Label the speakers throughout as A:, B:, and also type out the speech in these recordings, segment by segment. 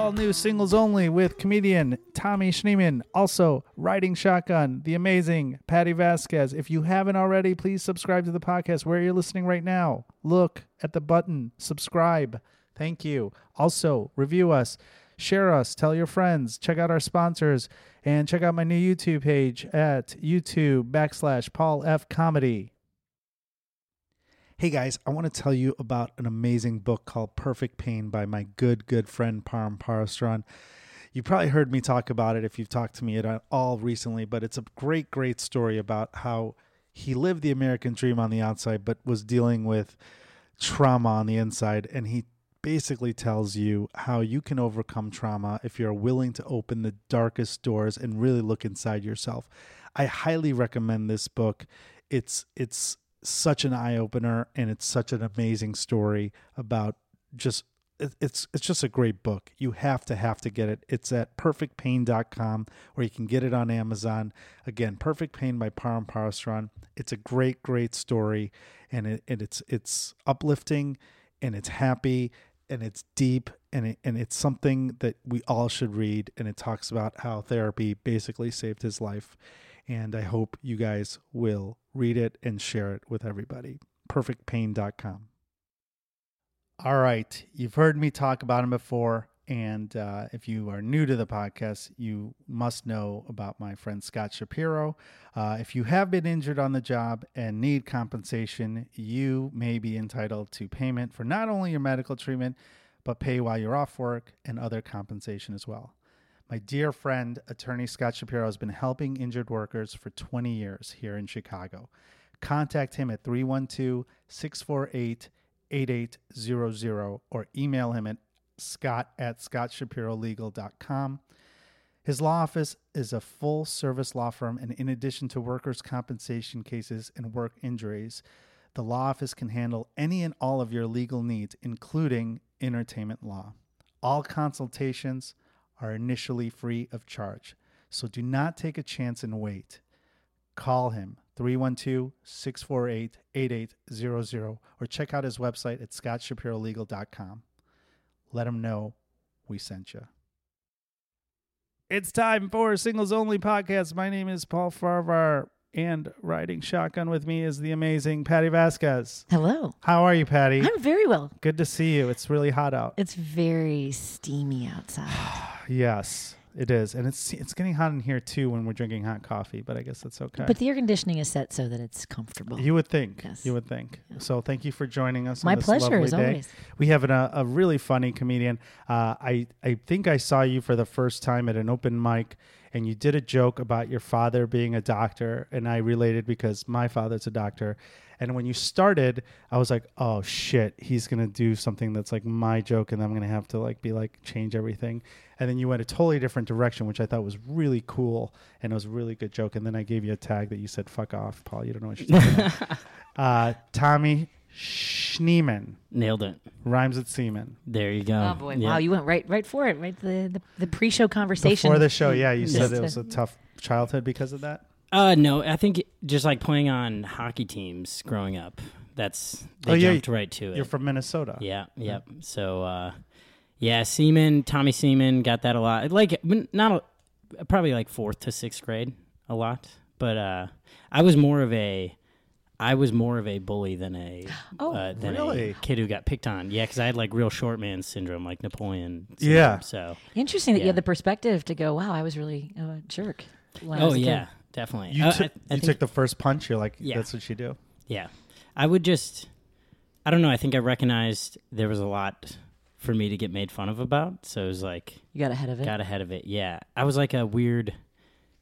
A: all new singles only with comedian Tommy Schneeman. Also, riding shotgun, the amazing Patti Vasquez. If you haven't already, please subscribe to the podcast where you're listening right now. Look at the button, subscribe. Thank you. Also, review us, share us, tell your friends, check out our sponsors, and check out my new YouTube page at YouTube backslash Paul F Comedy. Hey guys, I want to tell you about an amazing book called Perfect Pain by my good, good friend Param Parastran. You probably heard me talk about it if you've talked to me at all recently, but it's a great, great story about how he lived the American dream on the outside, but was dealing with trauma on the inside. And he basically tells you how you can overcome trauma if you're willing to open the darkest doors and really look inside yourself. I highly recommend this book. It's it's such an eye opener and it's such an amazing story about just it's it's just a great book. You have to have to get it. It's at perfectpain.com or you can get it on Amazon. Again, Perfect Pain by Param Parasran. It's a great great story and it and it's it's uplifting and it's happy and it's deep and it, and it's something that we all should read and it talks about how therapy basically saved his life and I hope you guys will read it and share it with everybody. Perfectpain.com. All right, you've heard me talk about him before, and uh, if you are new to the podcast, you must know about my friend Scott Shapiro. Uh, if you have been injured on the job and need compensation, you may be entitled to payment for not only your medical treatment, but pay while you're off work and other compensation as well. My dear friend, attorney Scott Shapiro, has been helping injured workers for 20 years here in Chicago. Contact him at 312 648 8800 or email him at scott at scottshapirolegal.com. His law office is a full service law firm, and in addition to workers' compensation cases and work injuries, the law office can handle any and all of your legal needs, including entertainment law. All consultations are initially free of charge. So do not take a chance and wait. Call him 312 648 8800 or check out his website at scottshapirolegal.com. Let him know we sent you. It's time for Singles Only Podcast. My name is Paul Farahvar, and riding shotgun with me is the amazing Patti Vasquez.
B: Hello.
A: How are you, Patti?
B: I'm very well.
A: Good to see you. It's really hot out.
B: It's very steamy outside.
A: Yes, it is, and it's it's getting hot in here too when we're drinking hot coffee. But I guess that's okay.
B: But the air conditioning is set so that it's comfortable.
A: you would think.
B: Yes.
A: You would think. So thank you for joining us.
B: My
A: on this
B: pleasure, as
A: day.
B: always.
A: We have an, a, a really funny comedian. Uh, I I think I saw you for the first time at an open mic, and you did a joke about your father being a doctor, and I related because my father's a doctor. And when you started, I was like, "Oh shit, he's gonna do something that's like my joke, and I'm gonna have to like be like change everything." And then you went a totally different direction, which I thought was really cool, and it was a really good joke. And then I gave you a tag that you said, "Fuck off, Paul. You don't know what you're talking about." Uh, Tommy Schneeman
C: Nailed it.
A: rhymes with semen.
C: There you go.
B: Oh boy!
C: Yeah.
B: Wow, you went right right for it. Right the the, the pre-show conversation
A: Before the show, yeah, you said it was a tough childhood because of that.
C: Uh, no, I think just like playing on hockey teams growing up. That's they
A: Oh, yeah,
C: jumped right to it.
A: You're from Minnesota.
C: yeah, yep. So, uh, yeah, Seaman, Tommy Seaman got that a lot. Like not a, probably like fourth to sixth grade, a lot. But uh, I was more of a, I was more of a bully than a
B: Oh,
C: uh, than
A: really?
C: a kid who got picked on. Yeah, because I had like real short man syndrome, like Napoleon. Syndrome,
A: Yeah.
C: So.
B: Interesting that you had the perspective to go. Wow, I was really a jerk. when I
C: Oh
B: was a
C: yeah, definitely.
A: You,
C: Uh,
A: took
C: I- I
A: you
C: think-
A: took the first punch. You're like,
C: Yeah.
A: that's what you do.
C: Yeah. I would just I don't know, I think I recognized there was a lot for me to get made fun of about. So it was like
B: You got ahead of it.
C: got ahead of it. Yeah. I was like a weird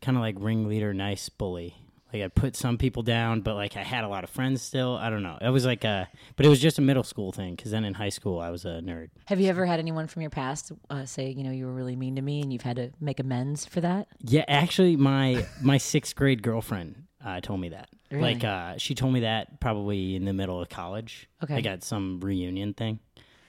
C: kind of like ringleader nice bully. Like I put some people down, but like I had a lot of friends still. I don't know. It was like a, but it was just a middle school thing. Because then in high school I was a nerd.
B: Have you ever had anyone from your past uh, say, you know, you were really mean to me, and you've had to make amends for that?
C: Yeah, actually, my my sixth grade girlfriend uh, told me that.
B: Really?
C: Like, uh, she told me that probably in the middle of college.
B: Okay.
C: I got some reunion thing.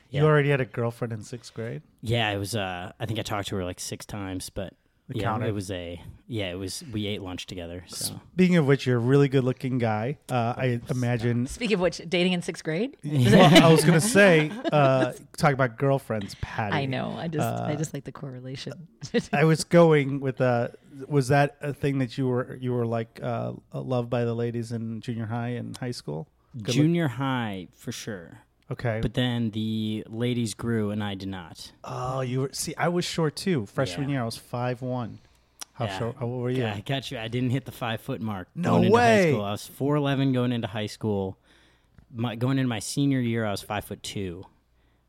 A: You already had a girlfriend in sixth grade.
C: Yeah, it was. Uh, I think I talked to her like six times, but
A: The
C: yeah,
A: counter.
C: it was a yeah. It was we ate lunch together. So
A: Speaking of which, you're a really good looking guy. Uh, I imagine.
B: Speaking of which, dating in sixth grade.
A: well, I was gonna say, uh, talk about girlfriends, Patti.
B: I know. I just I
A: Uh,
B: just like the correlation.
A: I was going with uh Was that a thing that you were you were like uh, loved by the ladies in junior high and high school? Good look-
C: junior high for sure.
A: Okay.
C: But then the ladies grew and I did not.
A: oh, you were see. I was short too. Freshman
C: Yeah.
A: year, I was five one. How
C: Yeah.
A: short? How old were you?
C: Yeah, I got you. I didn't hit the five foot mark.
A: No
C: going into
A: way.
C: High school. I was four eleven going into high school. My, going into my senior year, I was five foot two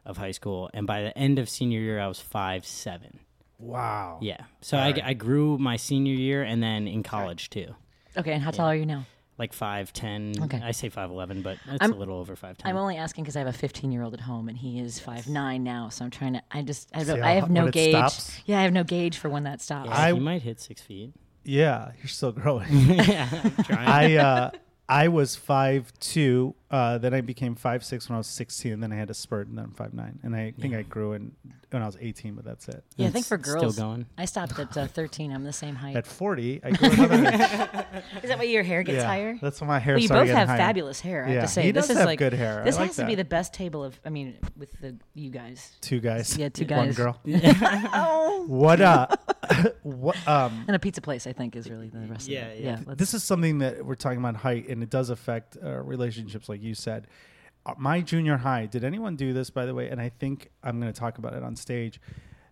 C: of high school, and by the end of senior year, I was five seven.
A: Wow.
C: Yeah, so I,
A: Alright.
C: I grew my senior year, and then in college too,
B: okay, and how tall are you now?
C: Like five ten.
B: Okay.
C: I say five eleven, but it's
B: I'm-
C: a little over five ten.
B: I'm only asking because I have a 15 year old at home and he is five nine now. So I'm trying to. I just. I,
A: See
B: don't, I have no gauge.
A: stops?
B: Yeah, I have no gauge for when that stops.
C: yeah,
A: I-
C: you might hit six feet.
A: Yeah, you're still growing.
C: yeah,
A: I uh, I was five two. Uh, then I became five six when I was sixteen, and then I had a spurt, and then I'm five nine. And I think
C: Yeah.
A: I grew in when I was eighteen, but that's it.
B: yeah, I think for girls,
C: still going.
B: I stopped at uh, 13. I'm the same height.
A: At forty, I grew another.
B: Is that why your hair gets
A: yeah,
B: higher?
A: that's when my hair
B: Well, you both have
A: higher.
B: fabulous hair. I have
A: Yeah,
B: to say,
A: he
B: this
A: does
B: is
A: have
B: like
A: good hair. I
B: This
A: like
B: has to be the best table of. I mean, with the you guys.
A: Two guys.
B: Yeah, two guys.
A: One girl.
B: Oh.
A: What uh, what um.
B: And a pizza place, I think, is really the rest
C: Yeah,
B: of it.
C: yeah.
B: let's-
A: This is something that we're talking about height, and it does affect uh, relationships, like you said. Uh, My junior high, did anyone do this, by the way? And I think I'm going to talk about it on stage.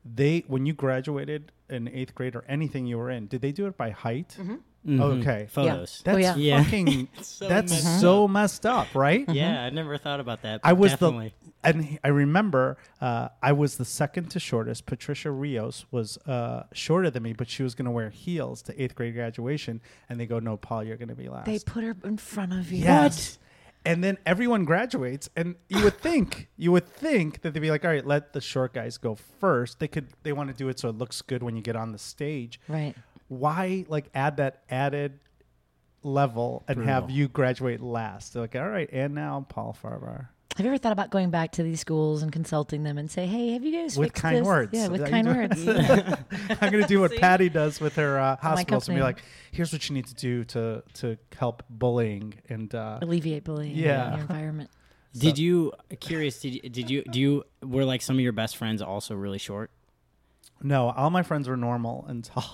A: They, when you graduated in eighth grade or anything you were in, did they do it by height?
C: Mhm.
A: Okay.
C: photos.
B: Oh,
A: That's
B: yeah.
C: Yeah.
A: fucking.
C: so
A: that's
C: messed
A: so messed up, right?
C: Yeah, I never thought about that.
A: I was
C: definitely.
A: the, and I remember uh, I was the second to shortest. Patricia Rios was uh, shorter than me, but she was going to wear heels to eighth grade graduation, and they go, "No, Paul, you're going to be last."
B: They put her in front of you.
A: Yes. And then everyone graduates, and you would think you would think that they'd be like, "All right, let the short guys go first. They could they want to do it so it looks good when you get on the stage.
B: Right.
A: Why like add that added level and have you graduate last? They're like, all right, and now Paul Farahvar.
B: Have you ever thought about going back to these schools and consulting them and say, "Hey, have you guys
A: With
B: fixed
A: kind
B: this?"
A: words.
B: Yeah, with
A: that
B: kind
A: you do-
B: words.
A: I'm going to do what Patti does with her uh, hospitals and be
B: company.
A: like, here's what you need to do to to help bullying and uh,
B: Alleviate bullying
A: Yeah.
B: in your environment.
C: Did you curious? Did you, did you do you were like some of your best friends also really short?
A: No, all my friends were normal and tall.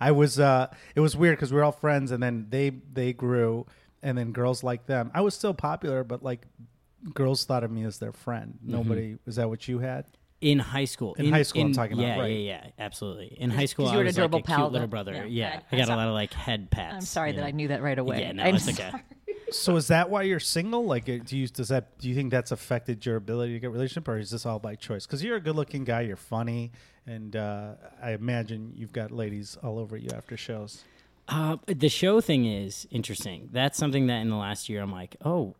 A: I was. Uh, it was weird because we were all friends, and then they they grew, and then girls like them. I was still popular, but like girls thought of me as their friend. Nobody was that what you had?
C: In high school.
A: In high school, I'm talking about,
C: yeah,
A: right.
C: Yeah, yeah, absolutely. In high school, I
B: you were an
C: was like
B: adorable
C: a
B: pal
C: cute little
B: that-
C: brother.
B: yeah.
C: Yeah,
B: I-
C: I got
B: I'm
C: a lot of like head pats.
B: I'm sorry
C: you
B: that
C: know.
B: I knew that right away.
C: Yeah, no,
B: I'm
C: it's okay.
A: So is that why you're single? Like, do you does that? Do you think that's affected your ability to get a relationship, or is this all by choice? Because you're a good-looking guy, you're funny, and uh, I imagine you've got ladies all over you after shows.
C: Uh, the show thing is interesting. That's something that in the last year I'm like, oh,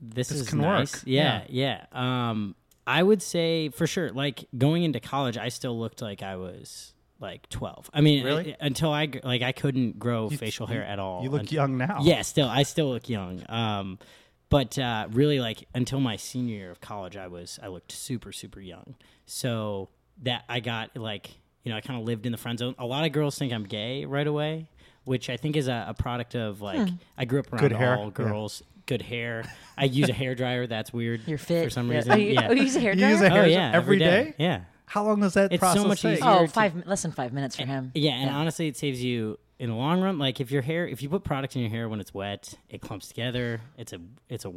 C: this,
A: This
C: is
A: can
C: nice.
A: work.
C: Yeah, yeah. Um, I would say for sure. Like going into college, I still looked like I was like 12. I mean,
A: Really?
C: I- until I like I couldn't grow
A: You-
C: facial
A: you-
C: hair at all.
A: You look
C: unt-
A: young now.
C: Yeah, still, I still look young. Um, but uh, really, like until my senior year of college, I was I looked super super young. So that I got like you know I kind of lived in the friend zone. A lot of girls think I'm gay right away, which I think is a, a product of like I grew up around
A: Good hair,
C: all
A: yeah.
C: Girls. Good hair. I use a hair dryer. That's weird.
B: You're fit
C: for some reason.
B: Oh, you,
C: yeah.
B: oh, you use a hair
A: You
B: dryer?
A: use a hair
C: oh yeah,
A: every day?
C: Yeah.
A: How long does that
C: It's so
A: process
C: much
A: take?
C: easier.
B: oh,
C: to-
B: five less than five minutes for him.
C: Yeah, and honestly, it saves you in the long run. Like if your hair, if you put product in your hair when it's wet, it clumps together. It's a it's a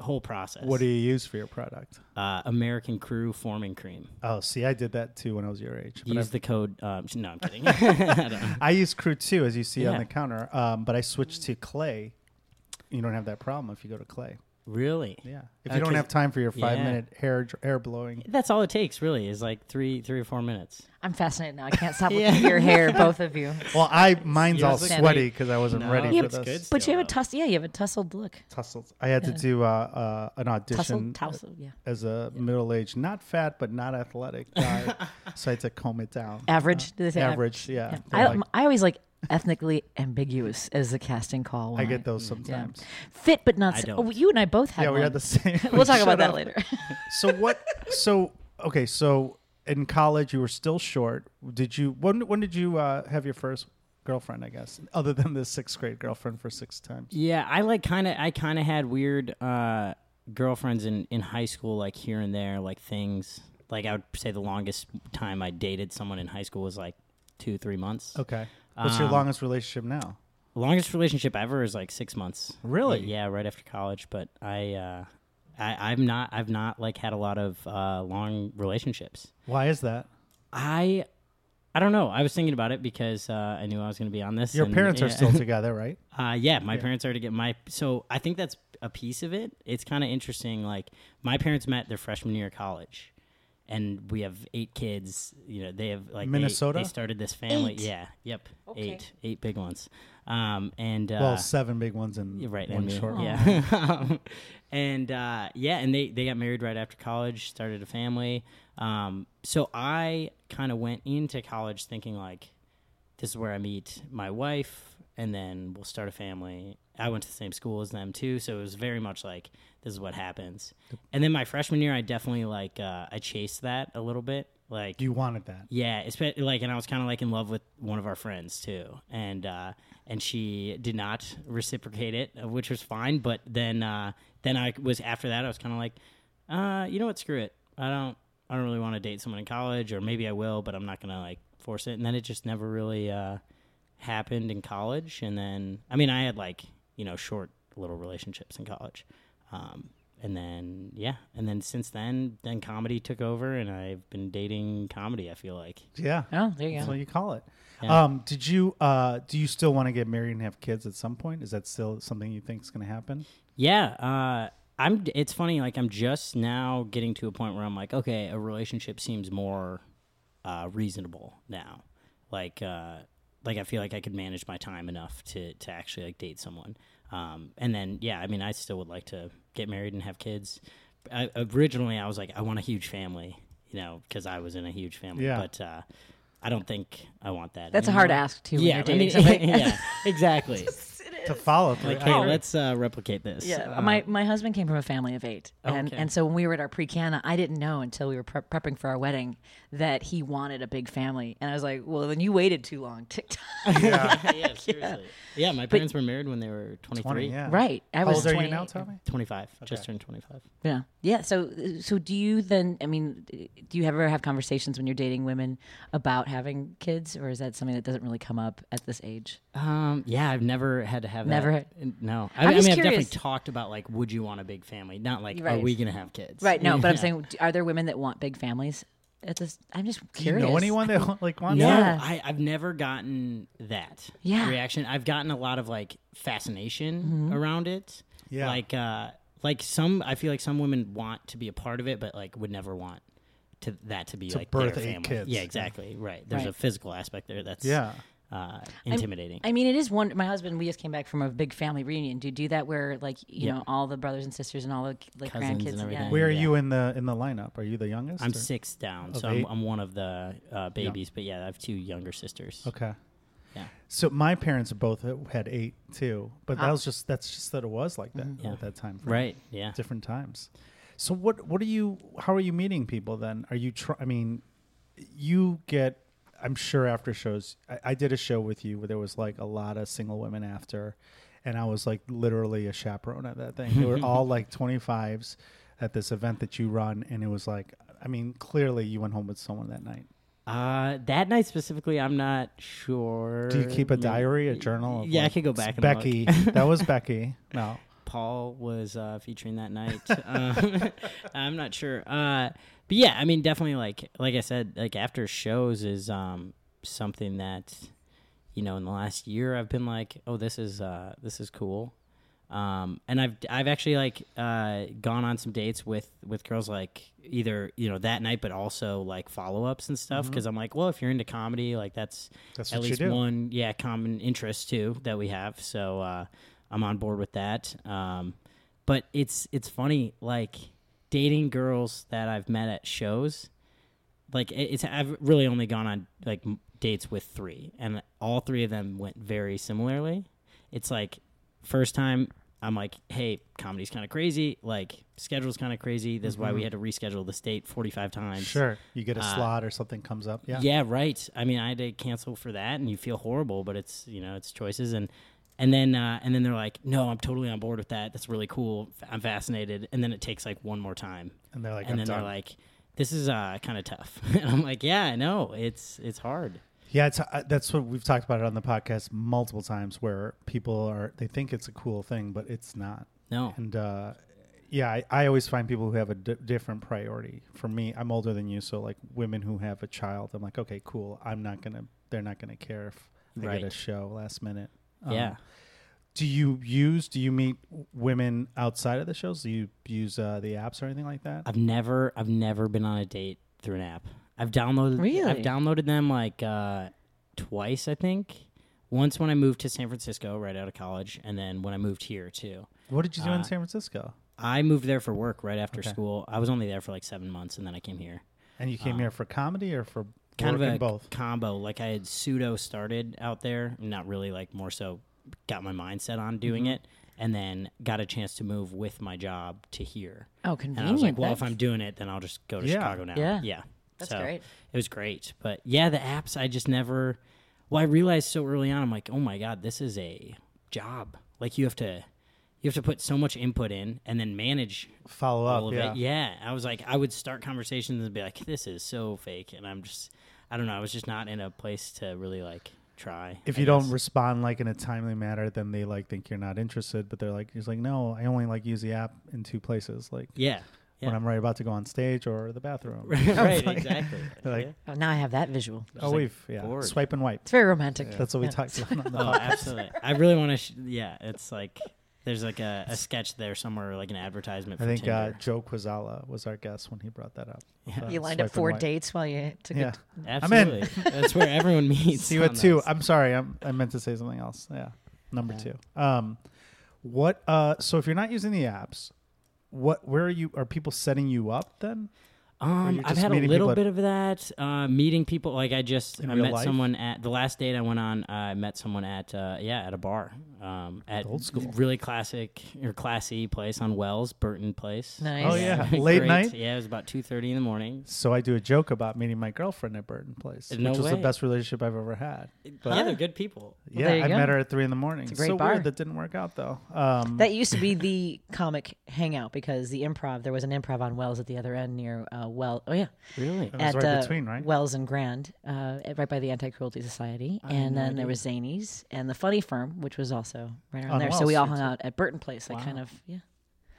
C: whole process.
A: What do you use for your product?
C: uh, American Crew forming cream?
A: Oh, see, I did that too when I was your age. But
C: Use
A: I've-
C: the code. Um, no, I'm kidding. I don't know.
A: I use Crew too, as you see on the counter. Um, but I switched to clay. You don't have that problem if you go to clay.
C: Really?
A: Yeah. If
C: Uh,
A: you don't have time for your five
C: yeah.
A: minute hair hair blowing.
C: That's all it takes. Really, is like three three or four minutes.
B: I'm fascinated now. I can't stop
C: Yeah.
B: looking at your hair, both of you.
A: Well, I mine's all
C: Yours
B: is
A: sweaty because I wasn't
C: No,
A: ready
B: Yeah,
A: for this.
C: good.
B: But you have a
C: though.
B: tussle. Yeah, you have a tussled look.
A: Tussles. I had to do uh, uh, an
B: Tussle,
A: audition
B: tussle. Yeah.
A: as a middle aged, not fat but not athletic guy. so I had to comb it down.
B: Average. Do they say
A: Average, yeah.
B: Yeah. I,
A: like-
B: I always like ethnically ambiguous as the casting call.
A: I get those
B: yeah.
A: sometimes.
B: Fit but not.
C: I
B: so-
C: don't.
B: Oh, you and I both have.
A: Yeah, we
B: one.
A: had the same.
B: we'll talk
A: Shut
B: about that
A: up.
B: later.
A: so what? So okay. So in college you were still short. Did you when when did you uh, have your first girlfriend? I guess other than the sixth grade girlfriend for six times.
C: Yeah, I like kind of I kind of had weird uh, girlfriends in in high school, like here and there, like things. Like I would say the longest time I dated someone in high school was like two three months.
A: Okay. What's your
C: Um,
A: longest relationship now?
C: Longest relationship ever is like six months.
A: Really?
C: Yeah, right after college. But I, uh, I, I'm not. I've not like had a lot of uh, long relationships.
A: Why is that?
C: I, I don't know. I was thinking about it because uh, I knew I was going to be on this.
A: Your
C: and-
A: parents are
C: yeah.
A: still together, right?
C: Uh, yeah, my parents are to get my. So I think that's a piece of it. It's kind of interesting. Like my parents met their freshman year of college, and we have eight kids. You know, they have like
A: Minnesota?
C: They, started this family.
B: Eight?
C: Yeah. Yep.
B: Okay.
C: Eight. Eight big ones. Um, and uh,
A: well, seven big ones and
C: right,
A: one
C: and me,
A: short one.
C: Yeah, and uh, yeah, and they they got married right after college, started a family. Um, so I kind of went into college thinking like, this is where I meet my wife, and then we'll start a family. I went to the same school as them too, so it was very much like this is what happens. And then my freshman year, I definitely like uh, I chased that a little bit, like
A: You wanted that.
C: yeah, espe- like, and I was kind of like in love with one of our friends too, and uh, and she did not reciprocate it, uh, which was fine. But then, uh, then I was after that, I was kind of like, uh, you know what, screw it. I don't, I don't really want to date someone in college, or maybe I will, but I'm not gonna like force it. And then it just never really uh, happened in college. And then, I mean, I had like you know short little relationships in college. Um, and then yeah, and then since then, then comedy took over, and I've been dating comedy. I feel like
A: Yeah.
B: Oh, there you
A: That's
B: go.
A: what you call it.
C: Yeah.
A: Um, did you uh, do you still want to get married and have kids at some point? Is that still something you think is going to happen?
C: Yeah, uh, I'm. It's funny. Like I'm just now getting to a point where I'm like, okay, a relationship seems more uh, reasonable now. Like, uh, like I feel like I could manage my time enough to to actually like date someone. Um, and then yeah, I mean, I still would like to get married and have kids. I, originally, I was like, I want a huge family, you know, because I was in a huge family.
A: Yeah.
C: But uh, I don't think I want that.
B: That's a hard ask too when
C: Yeah,
B: you're
C: I mean, yeah, exactly.
A: To follow through.
C: Like,
A: I
C: hey,
A: agree.
C: let's uh, replicate this.
B: Yeah,
C: Uh,
B: my my husband came from a family of eight, and
C: Okay.
B: and so when we were at our pre cana, I didn't know until we were pre- prepping for our wedding that he wanted a big family, and I was like, well, then you waited too long, TikTok.
A: yeah.
C: yeah, seriously. Yeah, my parents were married when they were 23.
A: 20, yeah.
B: right? I
A: How
B: was
A: old are you now, Tommy?
C: 25. Just turned 25.
B: Yeah, yeah. So so do you then? I mean, do you ever have conversations when you're dating women about having kids, or is that something that doesn't really come up at this age?
C: Um, yeah, I've never had to have
B: Never
C: that. No. I,
B: I'm
C: I mean,
B: just
C: I've definitely talked about, like, would you want a big family? Not like, are we going to have kids?
B: Right. No, but I'm saying, are there women that want big families? At this, I'm just curious.
A: Do you know anyone that like wants
C: No,
B: Yeah.
C: I, I've never gotten that
B: Yeah.
C: reaction. I've gotten a lot of like fascination around it.
A: Yeah.
C: Like, uh, like some, I feel like some women want to be a part of it, but like would never want to that to be
A: To
C: like
A: birth
C: their
A: eight
C: family.
A: kids.
C: Yeah, exactly. Right. There's
B: Right.
C: a physical aspect there that's
A: Yeah.
C: Uh, intimidating.
B: I mean, it is one. My husband, we just came back from a big family reunion. Do you do that where, like, you
C: Yeah.
B: know, all the brothers and sisters and all the like
C: Cousins and
B: grandkids?
C: everything.
B: yeah.
A: Where are
C: Yeah.
A: you in the in the lineup? Are you the youngest?
C: I'm
A: or-
C: six down,
A: Of
C: so I'm. I'm one of the uh, babies. But yeah, I have two younger sisters.
A: Okay.
C: Yeah.
A: So my parents both had eight too, but that
B: Ah.
A: was just that's just that it was like that
C: Yeah.
A: at that time. frame.
C: Right. Yeah.
A: Different times. So what what are you? How are you meeting people then? Are you? Try, I mean, you get. I'm sure after shows, I, I did a show with you where there was like a lot of single women after, and I was like literally a chaperone at that thing. They were all like 25s at this event that you run, and it was like, I mean, clearly you went home with someone that night.
C: Uh, that night specifically, I'm not sure.
A: Do you keep a diary, a journal? Of
C: Yeah, I
A: like,
C: could go back and
A: Becky, that was Becky. No,
C: Paul was uh, featuring that night. um, I'm not sure. Uh, but yeah, I mean, definitely like like I said, like after shows is um, something that you know in the last year I've been like, oh, this is uh, this is cool. Um, and I've I've actually like uh, gone on some dates with with girls like either you know that night, but also like follow ups and stuff. Because I'm like, well, if you're into comedy, like that's
A: that's
C: at least one yeah common interest too that we have. So uh, i'm on board with that. Um, but it's it's funny like dating girls that i've met at shows like it's i've really only gone on like dates with three and all three of them went very similarly it's like first time I'm like, hey, comedy's kind of crazy. Like, schedule's kind of crazy. This is why we had to reschedule the state 45 times.
A: Mm-hmm. Sure. You get a
C: Uh,
A: slot or something comes up. Yeah.
C: Yeah, right. I mean, I had to cancel for that, and you feel horrible, but it's you know it's choices, and and then uh, and then they're like, no, I'm totally on board with that. That's really cool. I'm fascinated, and then it takes like one more time,
A: And they're like,
C: and then
A: done.
C: they're like, this is uh, kind of tough, and I'm like, yeah, I know, it's it's hard.
A: Yeah, it's, uh, that's what we've talked about it on the podcast multiple times where people are, they think it's a cool thing, but it's not.
C: No,
A: And uh, yeah, I, I always find people who have a different priority. For me, I'm older than you, so like women who have a child, I'm like, okay, cool. I'm not gonna, they're not gonna care if I
C: Right.
A: get a show last minute. Um,
C: yeah.
A: Do you use? Do you meet women outside of the shows? Do you use uh, the apps or anything like that?
C: I've never I've never been on a date through an app. I've downloaded
B: Really?
C: I've downloaded them like uh, twice, I think. Once when I moved to San Francisco right out of college, and then when I moved here too.
A: What did you do in
C: Uh,
A: San Francisco?
C: I moved there for work right after
A: Okay.
C: school. I was only there for like seven months, and then I came here.
A: And you came
C: uh,
A: here for comedy or for
C: Kind of a
A: both?
C: combo. Like I had pseudo started out there, not really like more so got my mindset on doing
A: Mm-hmm.
C: it, and then got a chance to move with my job to here.
B: Oh,
C: And
B: convenient.
C: I was like, well, if
B: That's-
C: I'm doing it, then I'll just go to
A: Yeah.
C: Chicago now.
B: Yeah.
C: yeah.
B: That's
C: So
B: great.
C: It was great, but yeah, the apps I just never. Well, I realized so early on. I'm like, oh my god, this is a job. Like you have to, you have to put so much input in and then manage
A: Follow
C: all
A: up,
C: of
A: yeah.
C: it. Yeah, I was like, I would start conversations and be like, this is so fake, and I'm just, I don't know, I was just not in a place to really like try.
A: If
C: I
A: you don't respond like in a timely manner, then they like think you're not interested. But they're like, he's like, no, I only like use the app in two places, like
C: yeah,
A: when. I'm right about to go on stage or the bathroom.
C: right,
A: Like-
C: exactly.
A: like-
C: Yeah.
B: Oh, now I have that visual.
A: Oh,
C: like
A: we've yeah,
C: bored.
A: swipe and wipe.
B: It's very romantic.
A: That's what we
B: Yeah.
A: talked about on the
C: Oh,
A: podcast.
C: absolutely. I really want to. Sh- yeah, it's like there's like a, a sketch there somewhere, like an advertisement.
A: I
C: For
A: think uh,
C: Tinder.
A: Joe Quazala was our guest when he brought that up.
C: Yeah.
A: Uh,
B: You lined up four dates while you took
A: Yeah.
B: a
C: absolutely. That's where everyone meets.
A: See what
C: on
A: two? I'm sorry, I'm, I meant to say something else. Yeah, number
C: Yeah.
A: two. Um, what? Uh, so if you're not using the apps, what? Where are you? Are people setting you up then?
C: Um, I've had a little
A: people at-
C: bit of that. Uh, meeting people, like I just
A: In
C: I met
A: life?
C: someone at the last date I went on. I met someone at uh, yeah at a bar, um, at
A: Old school.
C: really classic or classy place on Wells, Burton Place.
B: Nice.
A: Oh, yeah. Late
C: Great.
A: night?
C: Yeah, it was about two thirty in the morning.
A: So I do a joke about meeting my girlfriend at Burton Place,
C: No
A: which was the best relationship I've ever had. But
C: yeah, they're good people.
A: yeah,
B: there
A: I
B: go.
A: met her at three in the morning.
B: It's a great
A: so
B: bar.
A: weird that didn't work out though. Um,
B: That used to be the comic hangout because the improv there was an improv on Wells at the other end near uh, Well. Oh yeah,
C: Really?
A: It was
B: at
A: right
B: uh,
A: between, right?
B: Wells and Grand, uh, right by the Anti Cruelty Society,
C: I
B: and
C: no
B: then there was Zanies and the Funny Firm, which was also right around
A: On
B: there. so we all hung
A: too.
B: out at Burton Place, like
C: Wow.
B: kind of yeah,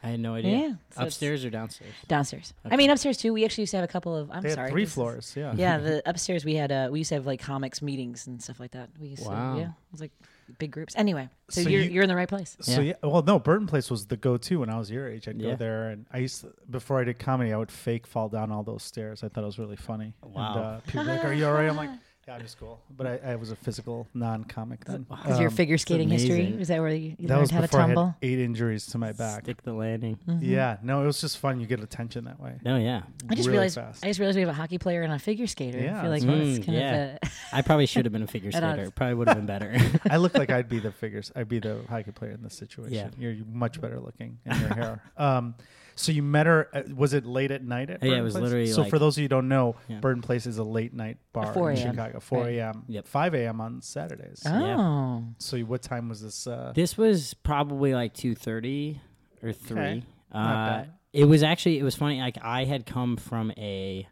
C: I had no idea.
B: Yeah, so
C: Upstairs or downstairs?
B: downstairs. I mean upstairs too. We actually used to have a couple of. I'm
A: they had
B: sorry,
A: three
B: this is-
A: floors. Yeah.
B: Yeah, the upstairs we had uh we used to have like comics meetings and stuff like that. We used
C: Wow.
B: to yeah, it was like big groups. Anyway, so,
A: So
B: you're
A: you-
B: you, are in the right place.
A: So
C: Yeah.
A: yeah, well, no, Burton Place was the go-to when I was your age. I'd
C: Yeah.
A: go there, and I used to, before I did comedy, I would fake fall down all those stairs. I thought it was really funny.
C: Wow.
A: And, uh, people were like, "Are you all right?" I'm like, "Yeah, I'm just cool." But I, I was a physical non-comic then.
B: Is your
A: Um,
B: figure skating history?
C: amazing.
B: Is that where you, you
A: that
B: learned
A: was
B: how to
A: before I
B: tumble?
A: had eight injuries to my back.
C: Stick the landing.
B: Mhm.
A: Yeah, no, it was just fun. You get attention that way.
C: No, yeah.
B: I just
A: really
B: realized
A: fast.
B: I just realized we have a hockey player and a figure skater.
A: Yeah,
B: I feel like
A: that's
C: right.
B: it's
C: Mm,
B: kind
C: yeah.
B: of
C: I probably should have been a figure skater. Probably would have been better.
A: I look like I'd be the figures. I'd be the hockey player in this situation.
C: Yeah.
A: You're much better looking in your hair. Um, so you met her. Uh, was it late at night at?
C: Yeah, it was
A: Place?
C: literally
A: So
C: like-
A: for those of you who don't know,
C: Yeah.
A: Burton Place is a late night bar
B: 4
A: in Chicago. 4
B: Right.
A: a.m.
C: Yep.
A: 5 a.m. on Saturdays.
B: a
C: Yeah.
B: oh.
A: So what time was this? Uh,
C: this was probably like two thirty or three.
A: Not
C: Uh,
A: bad.
C: it was actually it was funny. Like I had come from a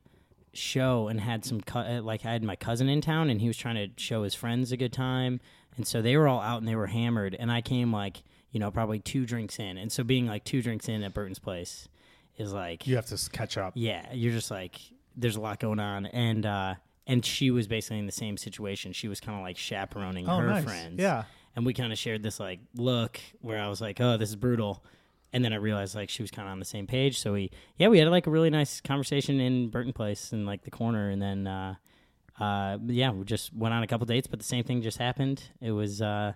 C: show and had some cu- uh, like I had my cousin in town and he was trying to show his friends a good time, and so they were all out and they were hammered, and I came like you know probably two drinks in, and so being like two drinks in at Burton's place is like
A: you have to catch up.
C: yeah, you're just like there's a lot going on, and uh, and she was basically in the same situation. She was kind of like chaperoning
A: Oh,
C: her
A: nice.
C: friends,
A: Yeah.
C: and we kind of shared this like look where I was like, oh, this is brutal. And then I realized like she was kind of on the same page. So we, yeah, we had like a really nice conversation in Burton Place in like the corner. And then, uh, uh, yeah, we just went on a couple dates, but the same thing just happened. It was, uh,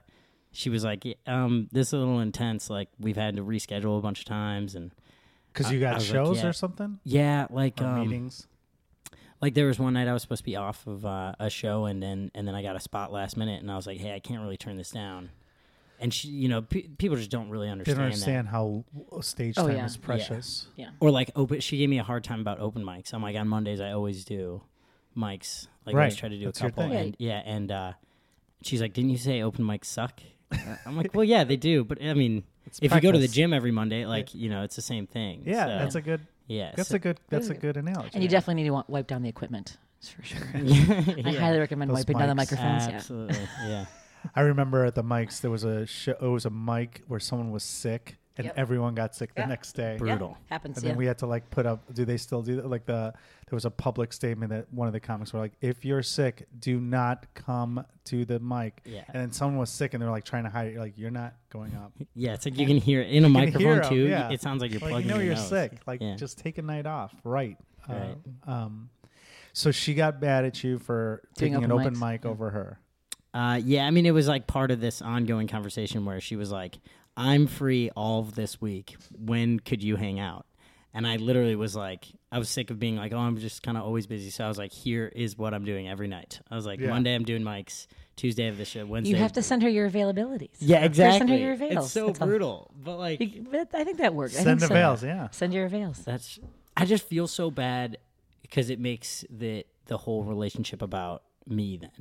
C: she was like, "Yeah, um, this is a little intense. Like we've had to reschedule a bunch of times. And
A: Because you got
C: I was like,
A: shows
C: yeah.
A: or something?
C: yeah, like,
A: Or
C: um,
A: meetings?
C: like there was one night I was supposed to be off of uh, a show and then, and then I got a spot last minute and I was like, Hey, I can't really turn this down. and she, you know, pe- people just don't really
A: They
C: understand.
A: don't
C: that.
A: understand how stage
B: Oh,
A: time
B: yeah.
A: is precious.
B: Yeah.
C: Or like open. She gave me a hard time about open mics. I'm like on Mondays I always do mics. Like I always try to do
A: That's
C: a couple. And yeah, and uh, she's like, "Didn't you say open mics suck?" I'm like, "Well, yeah, they do, but I mean,
A: It's
C: if you go to the
A: practice.
C: gym every Monday, like you know, it's the same thing."
A: Yeah,
C: So,
A: that's a good.
C: yeah.
A: That's
C: so-
A: a good. That's a good analogy.
B: And you definitely need to wa- wipe down the equipment. That's for sure. I
C: yeah.
B: highly recommend
A: Those
B: wiping down the
A: mics.
B: microphones. Yeah.
C: Absolutely. Yeah.
A: I remember at the mics there was a show. It was a mic where someone was sick and
B: Yep.
A: everyone got sick the
B: Yeah.
A: next day.
C: Bru- Brutal.
B: Happens.
A: And
B: Yeah.
A: then we had to like put up. Do they still do that? Like the there was a public statement that one of the comics were like, "If you're sick, do not come to the mic."
C: Yeah.
A: And then someone was sick and they were like trying to hide it. You're like, "You're not going up."
C: Yeah, it's like you can hear it in a microphone
A: hear 'em,
C: too.
A: yeah.
C: It sounds like you're
A: like
C: plugging
A: you know
C: your
A: you're
C: nose.
A: sick. Like
C: Yeah.
A: just take a night off. Right.
C: Right.
A: Uh, um. So she got mad at you for
B: Doing
A: taking an
B: open
A: open
B: mics.
A: mic over her.
C: Uh, yeah, I mean, it was like part of this ongoing conversation where she was like, "I'm free all of this week. When could you hang out?" And I literally was like, I was sick of being like, "Oh, I'm just kind of always busy." So I was like, "Here is what I'm doing every night." I was like,
A: Yeah.
C: Monday I'm doing mics, Tuesday I have the show, Wednesday.
B: You have to send her your availabilities.
C: Yeah,
B: exactly. Send her your avails.
C: It's so
B: That's all.
C: brutal, but like,
B: You- but I think that works.
A: Send
B: think
A: the
B: so.
A: veils. Yeah.
B: Send your avails.
C: that's I just feel so bad because it makes the the whole relationship about me. Then,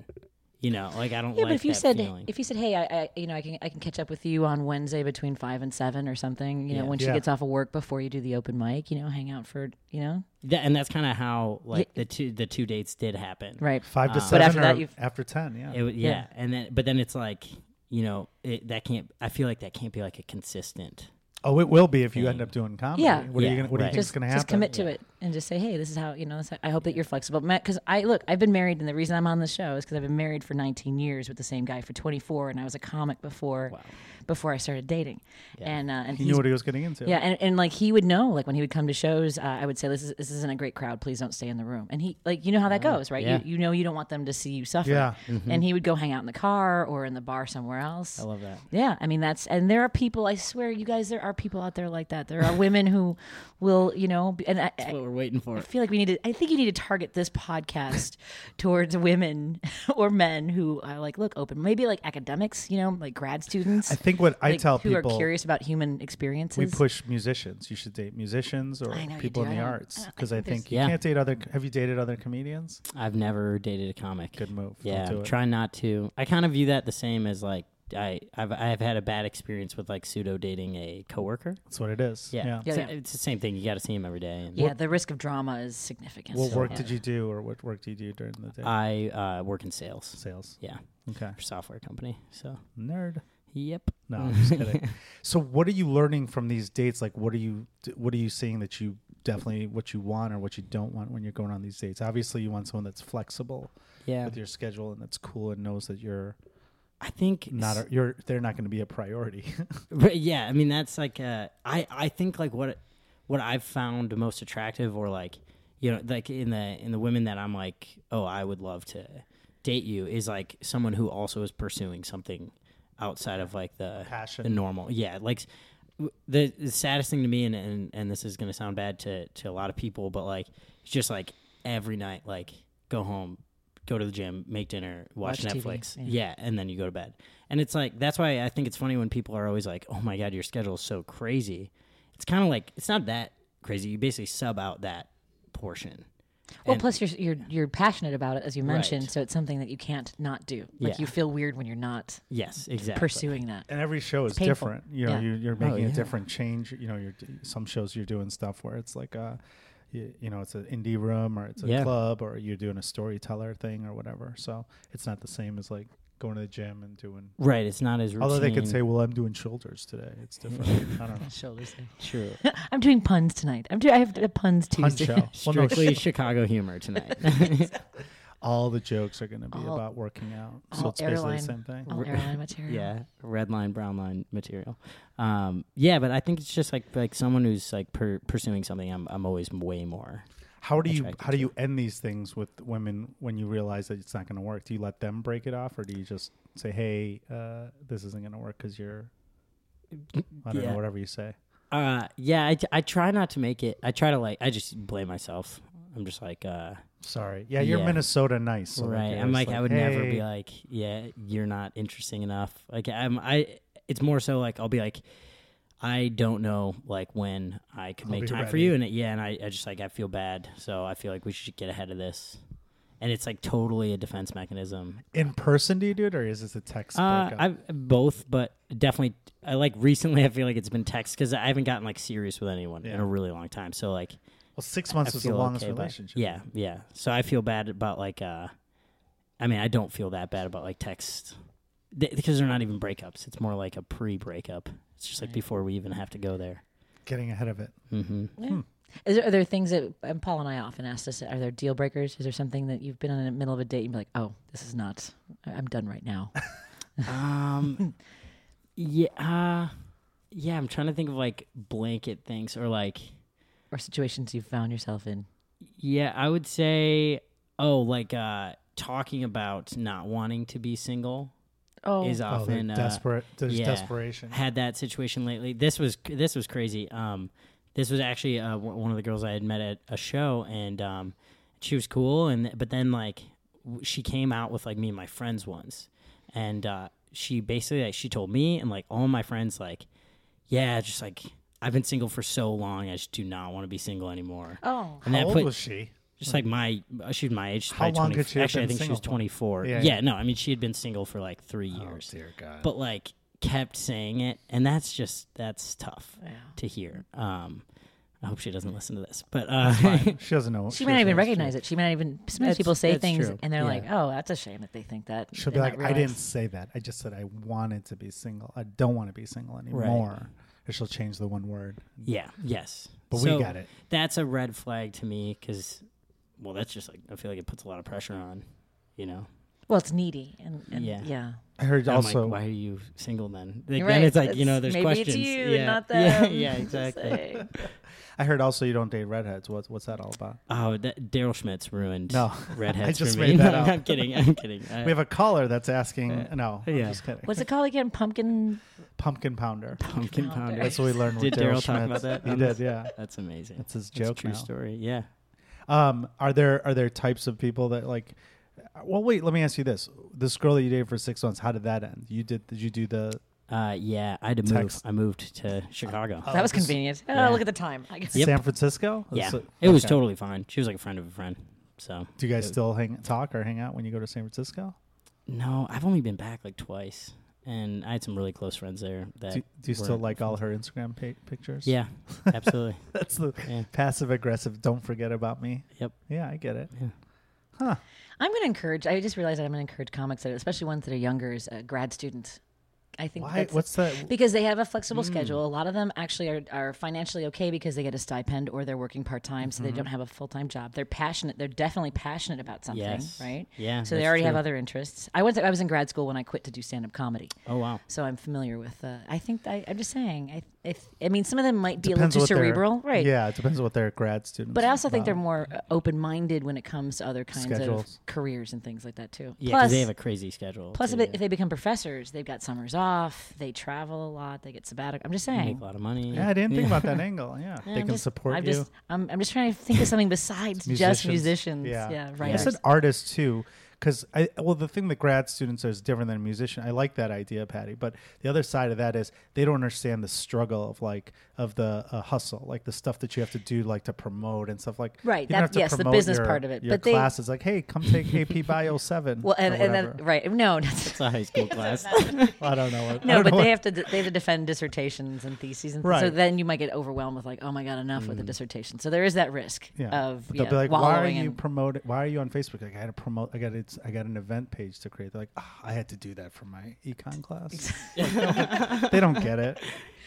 C: you know, like I don't
B: Yeah,
C: like
B: but if you said
C: feeling.
B: if you said, "Hey, I, I you know I can I can catch up with you on Wednesday between five and seven or something," you know, when she
A: Yeah.
B: gets off of work before you do the open mic, you know, hang out for you know,
C: That, and that's kind of how like the two the two dates did happen.
B: right?
A: Five to
C: Uh,
A: seven.
B: But after
A: or
B: that, you've-
A: after ten. Yeah.
C: It, wa- yeah.
B: Yeah.
C: and then but then it's like you know it, that can't. I feel like that can't be like a consistent.
A: Oh, it will be if you end mm. up doing comedy.
B: Yeah.
A: What are
C: Yeah,
A: you gonna? What do you
C: right.
A: think is
B: just
A: gonna happen?
B: just commit to
C: Yeah.
B: it and just say, "Hey, this is how you know." This, I hope that you're flexible, because I look, I've been married, and the reason I'm on the show is because I've been married for 19 years with the same guy for 24, and I was a comic before
C: Wow.
B: Before I started dating,
C: Yeah.
B: and uh, and
A: He knew what he was getting into.
B: Yeah, and, and like he would know, like when he would come to shows, uh, I would say, "This is this isn't a great crowd. Please don't stay in the room." And he, like, you know how that goes, right?
C: yeah.
B: You, you know you don't want them to see you suffer.
A: Yeah.
B: And he would go hang out in the car or in the bar somewhere else.
C: I love that.
B: Yeah, I mean that's and there are people. I swear, you guys, there are people out there like that. There are women who will, you know, be- and I,
C: That's
B: I,
C: what we're waiting for.
B: I feel like we need to. I think you need to target this podcast towards women or men who are like, look, open. Maybe like academics, you know, like grad students.
A: I think what I
B: like,
A: tell
B: who
A: people,
B: are curious about human experiences.
A: we push musicians. You should date musicians or
B: I know you
A: people in the arts
B: I don't- I
A: because I,
B: think
A: you
C: Yeah.
A: can't date other. Have you dated other comedians?
C: I've never dated a comic.
A: Good move.
C: Yeah,
A: Don't do it.
C: try not to. I kind of view that the same as like I I've I've had a bad experience with like pseudo dating a coworker.
A: That's what it is.
C: Yeah,
A: Yeah.
B: Yeah,
C: It's,
B: yeah.
C: it's the same thing. You got to see him every day. And
B: yeah, the risk of drama is significant.
A: What
B: So,
A: work
B: yeah.
A: did you do, or what work do you do during the day?
C: I uh, work in sales.
A: Sales.
C: Yeah,
A: Okay.
C: for software company. So
A: Nerd.
C: Yep.
A: No, I'm just kidding. So, what are you learning from these dates? Like, what are you what are you seeing that you definitely what you want or what you don't want when you're going on these dates? Obviously, you want someone that's flexible
C: Yeah,
A: with your schedule and that's cool and knows that you're
C: I think
A: not a, you're they're not going to be a priority.
C: But yeah, I mean that's like uh, I I think like what what I've found most attractive or like you know like in the in the women that I'm like oh I would love to date you is like someone who also is pursuing something outside of like the
A: Passion.
C: the normal yeah like the, the saddest thing to me and, and and this is gonna sound bad to to a lot of people but like it's just like every night like go home go to the gym make dinner watch,
B: Watch TV,
C: netflix
B: yeah.
C: yeah and then you go to bed and it's like that's why I think it's funny when people are always like, "Oh my god, your schedule is so crazy." It's kind of like it's not that crazy. You basically sub out that portion.
B: Well,
C: And-
B: plus you're you're you're passionate about it as you mentioned,
C: Right.
B: so it's something that you can't not do. Like
C: Yeah.
B: you feel weird when you're not
C: yes, exactly.
B: pursuing that.
A: and every show is
B: painful.
A: different. You know,
B: Yeah.
A: you, you're
C: Oh,
A: making
C: yeah.
A: a different change. You know, you're some shows you're doing stuff where it's like uh, a, you, you know, it's an indie room or it's a
C: Yeah.
A: club or you're doing a storyteller thing or whatever. So it's not the same as like going to the gym and doing.
C: Right, it's not as routine.
A: Although they could say, "Well, I'm doing shoulders today." It's different. I don't know.
B: Shoulders.
C: true.
B: I'm doing puns tonight. I'm doing. I have a puns
A: Pun
B: Tuesday.
A: show. Well, no,
C: Strictly Chicago humor tonight.
A: all the jokes are going to be
B: All-
A: about working out. So
B: all
A: it's basically
B: airline.
A: the same thing.
B: All airline material.
C: yeah, red line, brown line material. Um, yeah, but I think it's just like like someone who's like per- pursuing something. I'm I'm always way more.
A: How do you how do you end these things with women when you realize that it's not going to work? Do you let them break it off, or do you just say, "Hey, uh, this isn't going to work because you're," I don't
C: Yeah.
A: know, whatever you say.
C: Uh, yeah, I, I try not to make it. I try to like. I just blame myself. I'm just like, uh,
A: Sorry, yeah, you're
C: Yeah.
A: Minnesota nice, so
C: right.
A: you're
C: I'm
A: just
C: like, I would never be like, yeah, you're not interesting enough. Like, I'm, I, it's more so like I'll be like, I don't know like when I could
A: I'll
C: make time for you, and it, yeah, and I, I just like I feel bad, so I feel like we should get ahead of this. And it's like totally a defense mechanism.
A: In person, do you do it, or is this a text
C: Uh. I've both, but definitely, I like recently. I feel like it's been text because I haven't gotten like serious with anyone in a really long time. So like,
A: well, six
C: I
A: months was the longest
C: okay
A: relationship.
C: Yeah, yeah. So I feel bad about like, uh, I mean, I don't feel that bad about like text Th- because they're not even breakups. It's more like a pre-breakup. It's just like
B: Right.
C: before we even have to go there.
A: getting ahead of it.
C: Mm-hmm.
B: Yeah. Is there, are there things that and Paul and I often ask us? Are there deal breakers? Is there something that you've been in the middle of a date and be like, oh, this is not. I'm done right now.
C: Um, yeah, uh, yeah. I'm trying to think of like blanket things or like,
B: or situations you've found yourself in.
C: yeah, I would say, oh, like uh, talking about not wanting to be single
B: Oh,
C: is
A: Oh,
C: often
A: they're
C: uh,
A: desperate. There's
C: yeah.
A: desperation.
C: had that situation lately. This was this was crazy. Um, this was actually uh, w- one of the girls I had met at a show, and um, she was cool. And but then like w- she came out with like me and my friends once, and uh, she basically like she told me and like all my friends like, yeah, just like I've been single for so long, I just do not want to be single anymore.
B: oh,
C: And
A: How
C: that
A: old
C: put
A: was she?
C: Just like my uh, she was my age.
A: How long
C: 20
A: could she have
C: Actually, I
A: been
C: think she was
A: for?
C: twenty four.
A: Yeah,
C: Yeah,
A: yeah.
C: no, I mean she had been single for like three years
A: Oh dear God.
C: but like kept saying it and that's just that's tough
B: yeah.
C: to hear um i hope she doesn't listen to this but uh
A: she doesn't know.
B: She might not even recognize it. She might not even. Sometimes
C: That's-
B: people say
C: that's
B: things
C: true.
B: and they're
C: Yeah.
B: like, "Oh, that's a shame that they think that."
A: She'll be
B: and
A: like,
B: not
A: I
B: realize-
A: didn't say that. I just said I wanted to be single. I don't want to be single anymore. Or she'll change the one word.
C: yeah yes
A: But
C: So
A: we got it.
C: that's a red flag to me because well that's just like i feel like it puts a lot of pressure on you know
B: Well, it's needy, and, and
C: Yeah.
B: yeah.
A: I heard
C: I'm
A: also.
C: like, why are you single then like,
B: You're
C: then
B: right.
C: it's like you know
B: It's-
C: there's
B: maybe
C: questions
B: it's you,
C: yeah.
B: not
C: yeah
B: them.
C: yeah
B: Just
C: exactly.
A: I heard also you don't date redheads. What's what's that all about?
C: oh that daryl schmitz ruined
A: No,
C: redheads
A: I just
C: for
A: made
C: me
A: that up.
C: i'm kidding i'm kidding I-
A: We have a caller that's asking.
C: Uh,
A: no, I'm
C: yeah.
A: just kidding.
B: What's it called again? Pumpkin.
A: Pumpkin pounder.
C: pumpkin
B: pounder.
C: pounder
A: That's what we learned.
C: Did Daryl
A: Daryl
C: talk about that
A: He did. Yeah,
C: that's amazing
A: that's his
C: That's a
A: joke
C: true
A: now.
C: story yeah
A: Um, are there are there types of people that like? Well, wait. Let me ask you this: This girl that you dated for six months, how did that end? You did? Did you do the?
C: Uh, yeah, I had to move. I moved to Chicago.
A: Oh,
B: that was
A: this-
B: convenient.
C: yeah.
B: Oh, look at the time. I guess.
C: Yep.
A: San Francisco?
C: yeah,
A: So-
C: it was
A: okay.
C: totally fine. She was like a friend of a friend. So
A: Do you guys
C: it-
A: still hang talk or hang out when you go to San Francisco?
C: no, I've only been back like twice, and I had some really close friends there. That
A: Do, do you still like all her Instagram pa- pictures?
C: Yeah, absolutely.
A: that's the
C: yeah,
A: passive aggressive. Don't forget about me.
C: Yep.
A: Yeah, I get it.
C: yeah.
A: Huh?
B: I'm going to encourage. I just realized that I'm going to encourage comics, that, especially ones that are younger, as uh, grad students. I think
A: Why? What's that?
B: because they have a flexible
A: Mm.
B: schedule. A lot of them actually are, are financially okay because they get a stipend or they're working part time, so they
A: Mm-hmm.
B: don't have a full time job. They're passionate. They're definitely passionate about something,
C: Yes.
B: right?
C: Yeah.
B: So they already have other interests. I went. To, I was in grad school when I quit to do stand up comedy,
C: Oh wow.
B: so I'm familiar with. Uh, I think I, I'm just saying. I, if, I mean, some of them might be a
A: Depends
B: little too cerebral, right?
A: Yeah, it depends on what their grad students.
B: But I also think they're more uh, open minded when it comes to other kinds
A: Schedules.
B: of careers and things like that too.
C: Yeah,
B: Plus,
C: because they have a crazy schedule.
B: plus
C: too,
B: if,
C: yeah.
B: if they become professors, they've got summers off. They travel a lot. They get sabbatical. I'm just
C: They make
B: saying.
C: a lot of money.
A: Yeah, I didn't think about that angle. Yeah,
B: Yeah,
A: they
B: I'm
A: can
B: just-
A: support
B: I'm
A: you.
B: Just, I'm, I'm just trying to think of something besides just musicians.
A: Yeah.
B: Yeah,
A: I
B: writers.
A: said artists too, because I well the thing that grad students are is different than a musician. I like that idea, Patti. But the other side of that is they don't understand the struggle of like of the uh, hustle, like the stuff that you have to do, like to promote and stuff like.
B: Right,
A: You don't
B: that-
A: have to
B: yes, the
A: promote
B: business
A: your-
B: part of it.
A: Your
B: But they-
A: classes like, hey, come take AP Bio seven.
B: well, and, and then right, no, that's,
C: It's a high school class.
A: I don't know. What, I
B: no,
A: don't
B: but
A: know
B: they
A: what-
B: have to de- they have to defend dissertations and theses and so
A: Right.
B: then you might get overwhelmed with like, oh my god, enough with the dissertation. So there is that risk
A: Yeah,
B: of
A: but they'll
B: yeah,
A: be like, "Why are you
B: in-
A: promoting? Why are you on Facebook?" Like, I got to promote. I got it's. I got an event page to create. They're like, "Ah, "I had to do that for my econ class." they don't get it.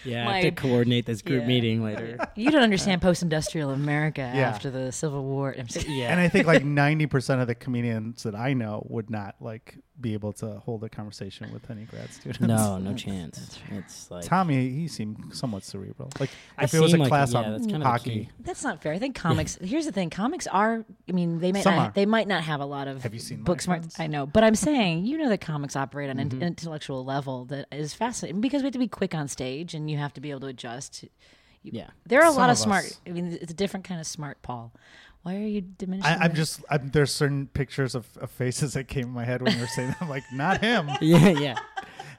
C: Yeah, I have to coordinate this group
B: yeah.
C: meeting later.
B: You don't understand post-industrial America
A: Yeah.
B: after the Civil War.
C: Yeah.
A: And I think like ninety percent of the comedians that I know would not like be able to hold a conversation with any grad students.
C: no, no chance. It's like
A: Tommy, he seemed somewhat cerebral. Like
C: I
A: if it was a
C: like-
A: class
C: yeah,
A: on
C: that's kind of
A: hockey,
C: key.
B: That's not fair. I think comics. Here's the thing: comics are. I mean, they might
A: Some
B: not,
A: are.
B: they might not have a lot of
A: Have you seen my
B: book smart.
A: friends?
B: I know, but I'm saying you know that comics operate on
A: Mm-hmm.
B: an intellectual level that is fascinating because we have to be quick on stage and you have to be able to adjust. You-
C: Yeah.
B: there are a
A: Some
B: lot of
A: of
B: smart.
A: us.
B: I mean, it's a different kind of smart, Paul. Why are you diminishing?
A: I, I'm just I'm, there's certain pictures of, of faces that came in my head when you were saying that. I'm like, not him.
C: yeah, yeah.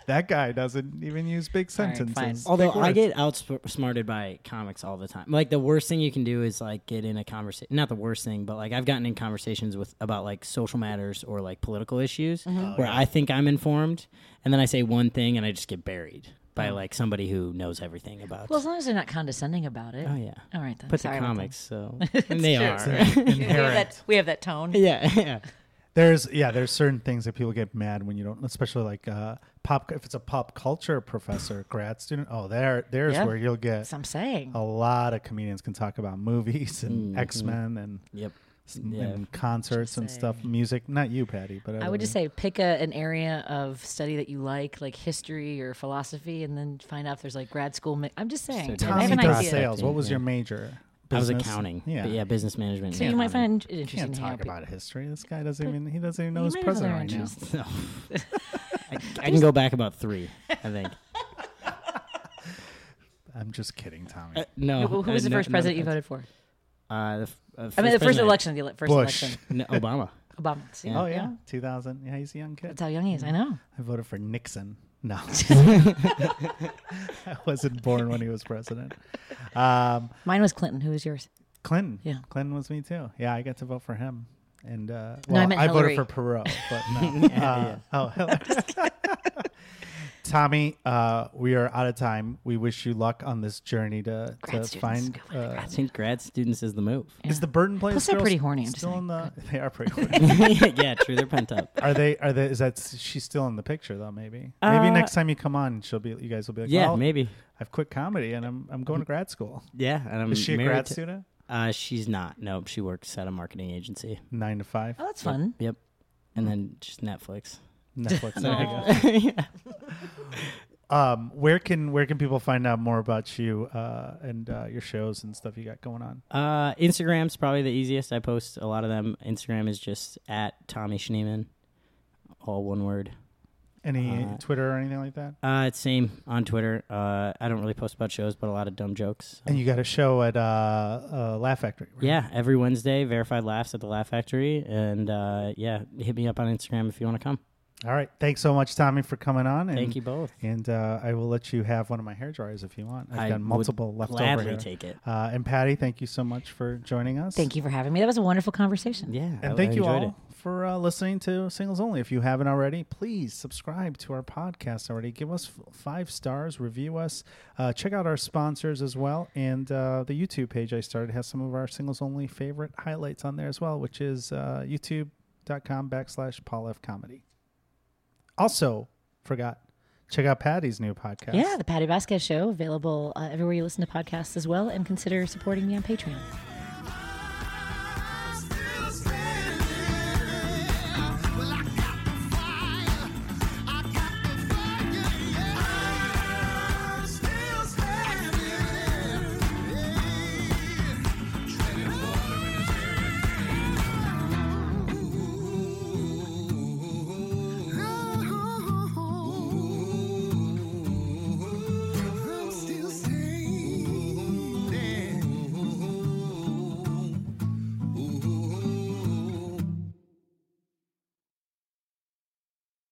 A: that guy doesn't even use big
B: All right, fine.
A: sentences.
C: Although
A: Big
C: I get outsmarted by comics all the time. Like the worst thing you can do is like get in a conversation. Not the worst thing, but like I've gotten in conversations with about like social matters or like political issues
B: Mm-hmm.
C: where I think I'm informed, and then I say one thing and I just get buried by like somebody who knows everything about.
B: Well, as long as they're not condescending about it.
C: oh yeah,
B: All right then.
C: but
B: Sorry
C: the comics, so and they
B: true.
C: are.
B: that. we, have that, we have that tone.
C: yeah, yeah.
A: There's yeah, there's certain things that people get mad when you don't, especially like uh, pop. If it's a pop culture professor, grad student, oh, there, there's
B: Yeah.
A: where you'll get
B: That's what I'm saying.
A: a lot of comedians can talk about movies and
C: Mhm.
A: X Men and,
C: Yep.
A: S-
C: Yeah.
A: and concerts and stuff, music. Not you, Patti, but
B: I would just say pick a, an area of study that you like, like history or philosophy, and then find out if there's like grad school. Mi- I'm just saying.
C: So
B: I have an idea.
A: sales. What was
C: Yeah.
A: your major?
C: I was accounting.
A: Yeah,
C: but yeah, business management.
B: So
C: and
B: you might find it interesting
A: Can't
B: to hear
A: talk
B: people-
A: about history. This guy doesn't
B: But
A: even. He doesn't even know
B: you
A: who's
B: might have other
A: president right now.
C: No. I, I can go back about three. I think.
A: I'm just kidding, Tommy.
C: Uh, no.
B: Who, who was
C: uh,
B: the first
C: no
B: president you voted for?
C: Uh, the, uh,
B: I mean, the first
C: president-
B: election, the ele- first
A: Bush.
B: election.
C: No, Obama.
B: Obama. See?
A: oh yeah, 2000. Yeah, he's a young kid.
B: That's how young he is. I know.
A: I voted for Nixon. No, I wasn't born when he was president. Um,
B: Mine was Clinton. Who was yours?
A: Clinton.
B: Yeah.
A: Clinton was me too. Yeah, I got to vote for him. And uh,
B: No,
A: well,
B: I meant
A: voted
B: Hillary.
A: for Perot, but no. uh, Oh, Hillary. Tommy, uh, we are out of time. We wish you luck on this journey to,
B: Grad
A: to
B: students.
A: find.
B: Go
A: Uh,
B: grad
C: I think grad students is the move.
A: Is the Burton place?
B: Plus, they're pretty horny, I'm
A: Still
B: saying.
A: in the. They are pretty horny.
C: yeah, true. They're pent up.
A: are they? Are they? Is that? She's still in the picture though. Maybe. Maybe
C: Uh,
A: next time you come on, she'll be. You guys will be like,
C: Yeah,
A: well,
C: maybe.
A: I've quit comedy and I'm I'm going to grad school.
C: Yeah, and I'm
A: Is she a
C: married
A: grad
C: to-
A: student?
C: Uh, she's not. Nope. She works at a marketing agency.
A: Nine to five.
B: Oh, that's fun.
C: Yep. And then just Netflix.
A: Netflix. There you go.
C: yeah.
A: Um, where can where can people find out more about you uh, and uh, your shows and stuff you got going on?
C: Uh, Instagram's probably the easiest. I post a lot of them. Instagram is just at Tommy Schneeman, all one word.
A: Any
C: Uh,
A: Twitter or anything like that?
C: Uh, it's same on Twitter. Uh, I don't really post about shows, but a lot of dumb jokes.
A: And you got a show at uh, uh, Laugh Factory. Right?
C: Yeah, every Wednesday, verified laughs at the Laugh Factory, and uh, yeah, hit me up on Instagram if you want to come.
A: All right. Thanks so much, Tommy, for coming on. And,
C: Thank you both.
A: And uh, I will let you have one of my hair dryers if you want. I've
C: I
A: got multiple left over
C: Gladly take it.
A: Uh, and Patti, thank you so much for joining us.
B: Thank you for having me. That was a wonderful conversation.
C: Yeah,
A: And
C: I-
A: thank
C: I
A: you all
C: it.
A: for uh, listening to Singles Only. If you haven't already, please subscribe to our podcast already. Give us five stars, review us, uh, check out our sponsors as well. And uh, the YouTube page I started has some of our Singles Only favorite highlights on there as well, which is uh, youtube.com backslash Paul F Comedy. Also, forgot, check out Patti's new podcast.
B: Yeah, the Patti Vasquez Show, available uh, everywhere you listen to podcasts as well, and consider supporting me on Patreon.